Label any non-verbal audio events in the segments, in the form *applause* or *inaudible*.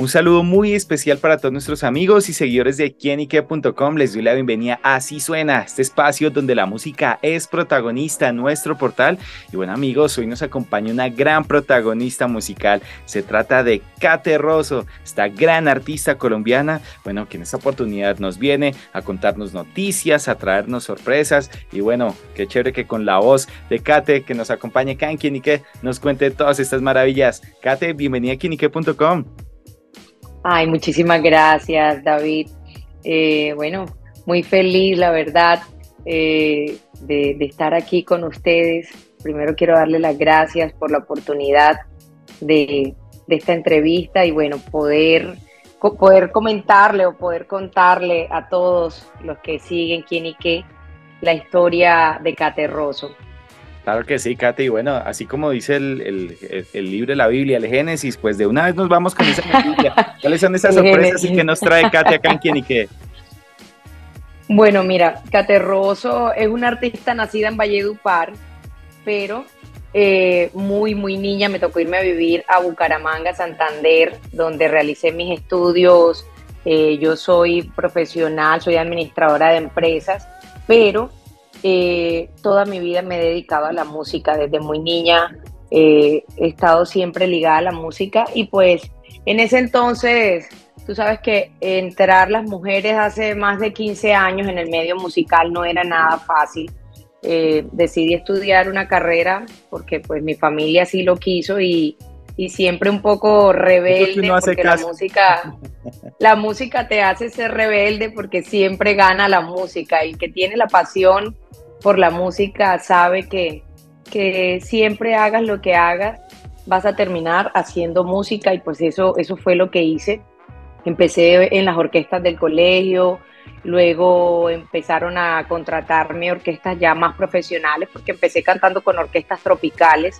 Un saludo muy especial para todos nuestros amigos y seguidores de quienique.com. Les doy la bienvenida a Así Suena, este espacio donde la música es protagonista en nuestro portal. Y bueno amigos, hoy nos acompaña una gran protagonista musical. Se trata de Kate Rosso, esta gran artista colombiana, bueno, que en esta oportunidad nos viene a contarnos noticias, a traernos sorpresas. Y bueno, qué chévere que con la voz de Kate que nos acompañe acá en Quienique nos cuente todas estas maravillas. Kate, bienvenida a. Ay, muchísimas gracias, David. Eh, bueno, muy feliz, la verdad, eh, de, estar aquí con ustedes. Primero quiero darle las gracias por la oportunidad de, esta entrevista y bueno, poder, poder comentarle o poder contarle a todos los que siguen quién y qué la historia de Caterroso. Claro que sí, Katy. Y bueno, así como dice el, el, libro de la Biblia, el Génesis, pues de una vez nos vamos con esa noticia. *laughs* ¿Cuáles son esas sorpresas y qué nos trae Katy acá en quién y qué? Bueno, mira, Caterroso es una artista nacida en Valledupar, pero eh, muy, muy niña me tocó irme a vivir a Bucaramanga, Santander, donde realicé mis estudios. Eh, yo soy profesional, soy administradora de empresas, pero eh, toda mi vida me he dedicado a la música, desde muy niña eh, he estado siempre ligada a la música. Y pues en ese entonces, tú sabes que entrar las mujeres hace más de 15 años en el medio musical no era nada fácil. Eh, decidí estudiar una carrera porque pues mi familia sí lo quiso y, y siempre un poco rebelde porque la música *laughs* la música te hace ser rebelde porque siempre gana la música y que tiene la pasión por la música sabe que, que siempre hagas lo que hagas, vas a terminar haciendo música y pues eso, eso fue lo que hice. Empecé en las orquestas del colegio, luego empezaron a contratarme orquestas ya más profesionales porque empecé cantando con orquestas tropicales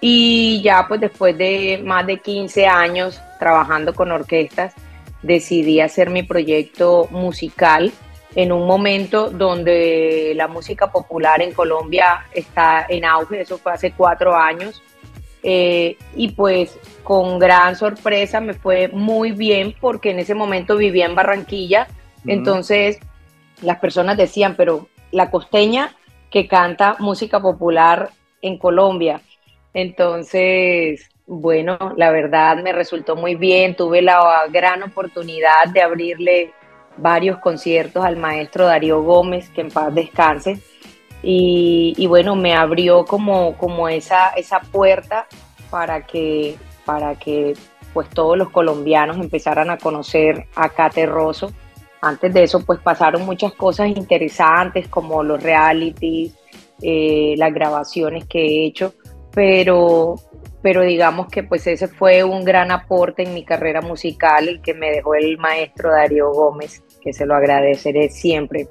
y ya pues después de más de 15 años trabajando con orquestas decidí hacer mi proyecto musical en un momento donde la música popular en Colombia está en auge, eso fue hace cuatro años, eh, y pues con gran sorpresa me fue muy bien porque en ese momento vivía en Barranquilla, entonces las personas decían, pero la costeña que canta música popular en Colombia, entonces bueno, la verdad me resultó muy bien, tuve la gran oportunidad de abrirle varios conciertos al maestro Darío Gómez, que en paz descanse. Y, bueno, me abrió como, como esa, esa puerta para que, para que pues todos los colombianos empezaran a conocer a Cate Rosso. Antes de eso, pues pasaron muchas cosas interesantes como los realities, eh, las grabaciones que he hecho, pero, pero digamos que pues ese fue un gran aporte en mi carrera musical el que me dejó el maestro Darío Gómez, que se lo agradeceré siempre.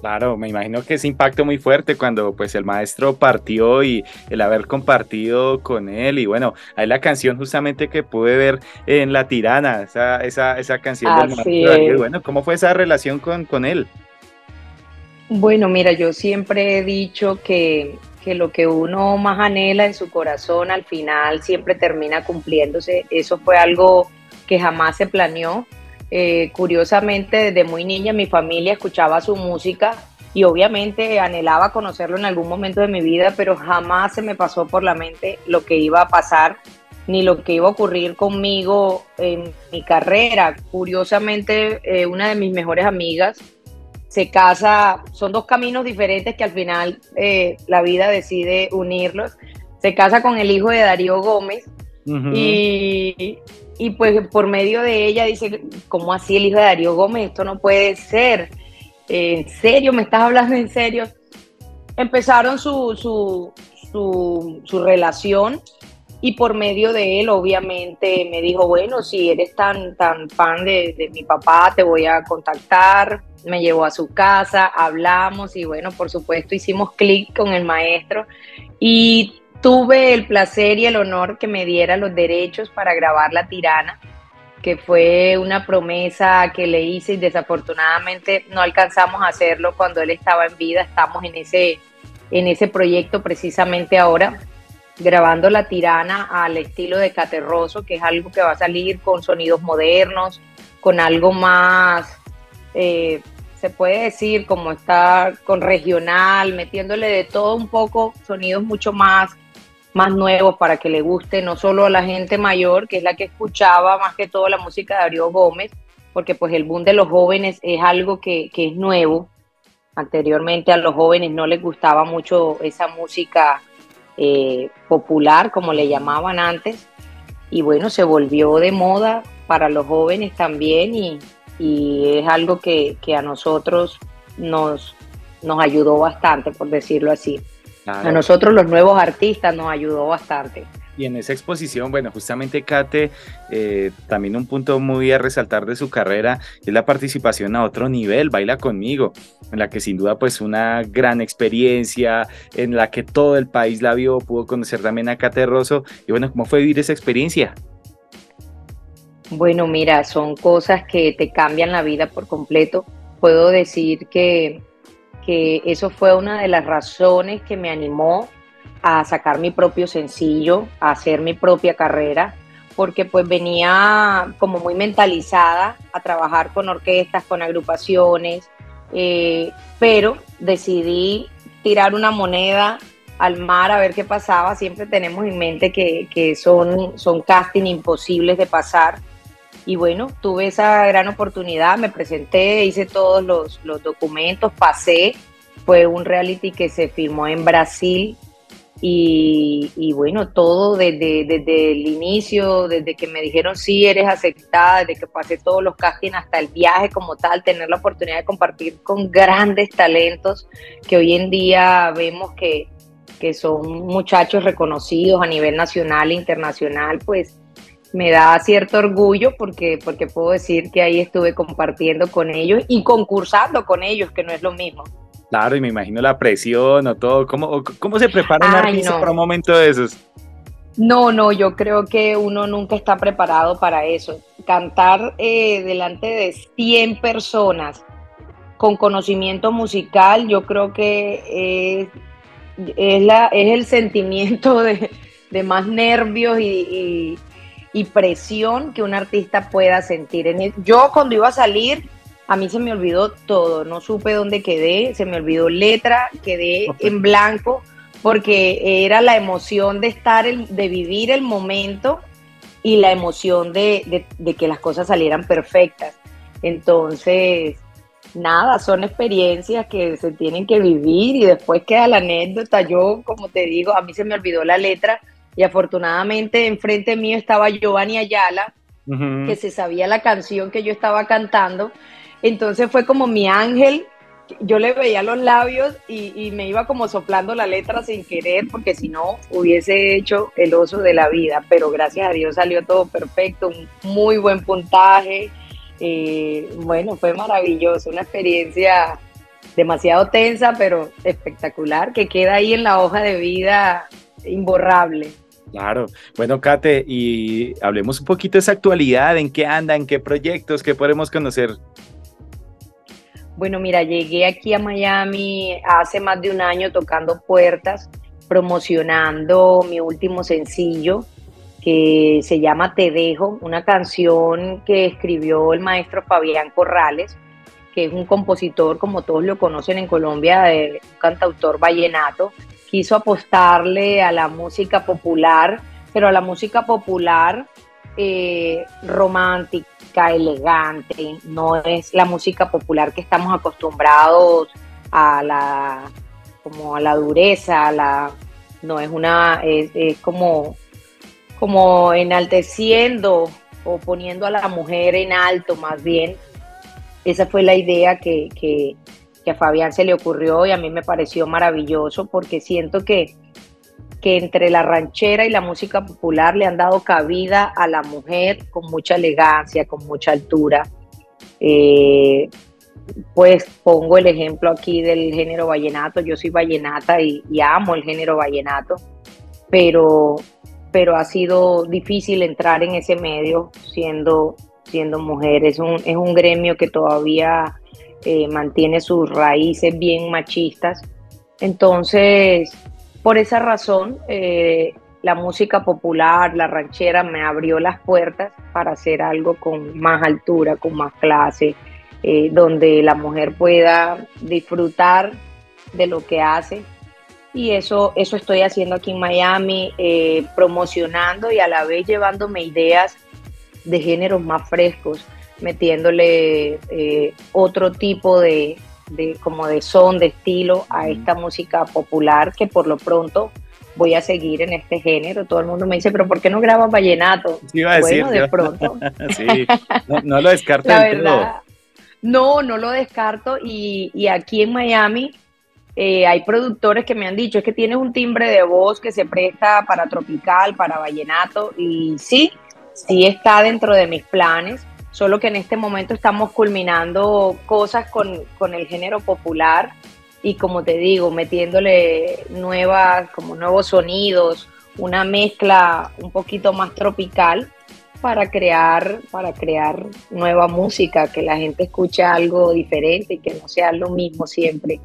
Claro, me imagino que ese impacto muy fuerte cuando pues el maestro partió y el haber compartido con él y bueno, hay la canción justamente que pude ver en La Tirana, esa, esa, esa canción del maestro. Bueno, ¿cómo fue esa relación con, con él? Bueno, mira, yo siempre he dicho que que lo que uno más anhela en su corazón al final siempre termina cumpliéndose. Eso fue algo que jamás se planeó. Eh, curiosamente, desde muy niña mi familia escuchaba su música y obviamente anhelaba conocerlo en algún momento de mi vida, pero jamás se me pasó por la mente lo que iba a pasar ni lo que iba a ocurrir conmigo en mi carrera. Curiosamente, eh, una de mis mejores amigas se casa, son dos caminos diferentes que al final eh, la vida decide unirlos. Se casa con el hijo de Darío Gómez y, pues por medio de ella dice, ¿cómo así el hijo de Darío Gómez? Esto no puede ser. ¿En serio? ¿Me estás hablando en serio? Empezaron su, su, su, su relación y por medio de él obviamente me dijo, bueno, si eres tan, tan fan de, de mi papá, te voy a contactar me llevó a su casa, hablamos y bueno, por supuesto hicimos clic con el maestro. Y tuve el placer y el honor que me diera los derechos para grabar La Tirana, que fue una promesa que le hice y desafortunadamente no alcanzamos a hacerlo cuando él estaba en vida. Estamos en ese, en ese proyecto precisamente ahora, grabando La Tirana al estilo de Caterroso, que es algo que va a salir con sonidos modernos, con algo más, eh, se puede decir, como está con regional, metiéndole de todo un poco, sonidos mucho más más nuevos para que le guste no solo a la gente mayor, que es la que escuchaba más que todo la música de Darío Gómez, porque pues el boom de los jóvenes es algo que, es nuevo. Anteriormente a los jóvenes no les gustaba mucho esa música eh, popular, como le llamaban antes, y bueno, se volvió de moda para los jóvenes también y, es algo que, a nosotros nos, nos ayudó bastante, por decirlo así. A nosotros los nuevos artistas nos ayudó bastante. Y en esa exposición, bueno, justamente Kate, eh, también un punto muy a resaltar de su carrera es la participación a otro nivel, Baila conmigo, en la que sin duda pues una gran experiencia, en la que todo el país la vio, pudo conocer también a Kate Rosso. Y bueno, ¿cómo fue vivir esa experiencia? Bueno, mira, son cosas que te cambian la vida por completo. Puedo decir que que eso fue una de las razones que me animó a sacar mi propio sencillo, a hacer mi propia carrera, porque pues venía como muy mentalizada a trabajar con orquestas, con agrupaciones, eh, pero decidí tirar una moneda al mar a ver qué pasaba. Siempre tenemos en mente que, que son, son casting imposibles de pasar y bueno, tuve esa gran oportunidad, me presenté, hice todos los, documentos, pasé, fue un reality que se filmó en Brasil y, bueno, todo desde, desde, el inicio, desde que me dijeron sí, eres aceptada, desde que pasé todos los castings hasta el viaje como tal, tener la oportunidad de compartir con grandes talentos que hoy en día vemos que, que son muchachos reconocidos a nivel nacional e internacional, pues me da cierto orgullo porque, porque puedo decir que ahí estuve compartiendo con ellos y concursando con ellos, que no es lo mismo. Claro, y me imagino la presión o todo. ¿Cómo, cómo se prepara un artista para un momento de esos? No, no, yo creo que uno nunca está preparado para eso. Cantar eh, delante de 100 personas con conocimiento musical, yo creo que es, es, la, es el sentimiento *laughs* de, de más nervios y, y presión que un artista pueda sentir. En Yo cuando iba a salir, a mí se me olvidó todo, no supe dónde quedé, se me olvidó letra, quedé en blanco, porque era la emoción de estar, de vivir el momento y la emoción de, de que las cosas salieran perfectas. Entonces, nada, son experiencias que se tienen que vivir y después queda la anécdota. Yo, como te digo, a mí se me olvidó la letra y afortunadamente enfrente mío estaba Giovanni Ayala, que se sabía la canción que yo estaba cantando. Entonces fue como mi ángel, yo le veía los labios y, me iba como soplando la letra sin querer, porque si no hubiese hecho el oso de la vida. Pero gracias a Dios salió todo perfecto, un muy buen puntaje. Eh, bueno, fue maravilloso, una experiencia demasiado tensa, pero espectacular, que queda ahí en la hoja de vida imborrable. Claro. Bueno, Kate, y hablemos un poquito de esa actualidad, en qué anda, en qué proyectos, qué podemos conocer. Bueno, mira, llegué aquí a Miami hace más de un año tocando puertas, promocionando mi último sencillo que se llama Te Dejo, una canción que escribió el maestro Fabián Corrales, que es un compositor, como todos lo conocen en Colombia, un cantautor vallenato, quiso apostarle a la música popular, pero a la música popular eh, romántica, elegante, no es la música popular que estamos acostumbrados a la como a la dureza, a la no es una es, como como enalteciendo o poniendo a la mujer en alto más bien. Esa fue la idea que, que, que a Fabián se le ocurrió y a mí me pareció maravilloso porque siento que, que entre la ranchera y la música popular le han dado cabida a la mujer con mucha elegancia, con mucha altura. Eh, pues pongo el ejemplo aquí del género vallenato, yo soy vallenata y, amo el género vallenato. pero, pero ha sido difícil entrar en ese medio siendo, siendo mujer. Es un, es un gremio que todavía eh, mantiene sus raíces bien machistas. Entonces, por esa razón, eh, la música popular, la ranchera, me abrió las puertas para hacer algo con más altura, con más clase, eh, donde la mujer pueda disfrutar de lo que hace. Y eso, eso estoy haciendo aquí en Miami, promocionando y a la vez llevándome ideas de géneros más frescos metiéndole eh, otro tipo de, como de son, de estilo a esta música popular que por lo pronto voy a seguir en este género. Todo el mundo me dice, pero ¿por qué no grabas vallenato? bueno, de pronto. *laughs* sí, no, lo descarto. La verdad, no, no lo descarto. Y, aquí en Miami eh, hay productores que me han dicho, es que tienes un timbre de voz que se presta para tropical, para vallenato. Y sí, sí está dentro de mis planes solo que en este momento estamos culminando cosas con, el género popular y como te digo, metiéndole nuevas, como nuevos sonidos, una mezcla un poquito más tropical para crear, para crear nueva música, que la gente escuche algo diferente y que no sea lo mismo siempre.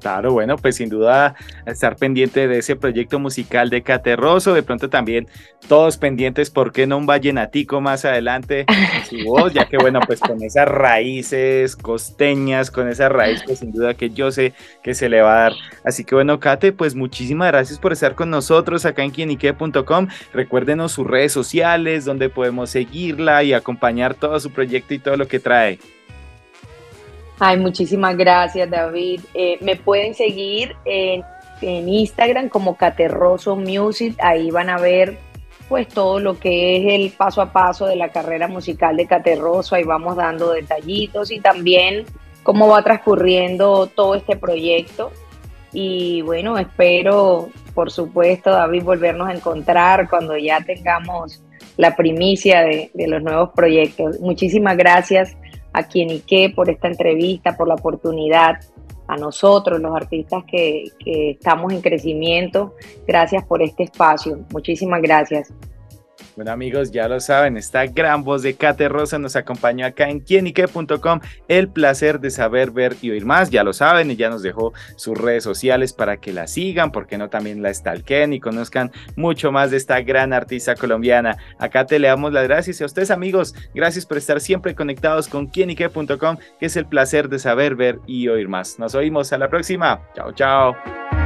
Claro, bueno, pues sin duda estar pendiente de ese proyecto musical de Caterroso, de pronto también todos pendientes, ¿por qué no un vallenatico más adelante en su voz? Ya que bueno, pues con esas raíces costeñas, con esa raíz pues sin duda que yo sé que se le va a dar. Así que bueno, Kate, pues muchísimas gracias por estar con nosotros acá en quienique.com. Recuérdenos sus redes sociales, donde podemos seguirla y acompañar todo su proyecto y todo lo que trae. Ay, muchísimas gracias, David. Eh, me pueden seguir en, Instagram como Caterroso Music. Ahí van a ver pues todo lo que es el paso a paso de la carrera musical de Caterroso. Ahí vamos dando detallitos y también cómo va transcurriendo todo este proyecto. Y bueno, espero, por supuesto, David, volvernos a encontrar cuando ya tengamos la primicia de, de los nuevos proyectos. Muchísimas gracias a quien y qué por esta entrevista, por la oportunidad, a nosotros, los artistas que, que estamos en crecimiento. Gracias por este espacio. Muchísimas gracias. Bueno amigos, ya lo saben, esta gran voz de Kate Rosa nos acompañó acá en quienique.com. El placer de saber, ver y oír más, ya lo saben, y ya nos dejó sus redes sociales para que la sigan, porque no también la stalken y conozcan mucho más de esta gran artista colombiana. Acá te le damos las gracias y a ustedes amigos, gracias por estar siempre conectados con quienique.com, que es el placer de saber, ver y oír más. Nos oímos a la próxima. Chao, chao.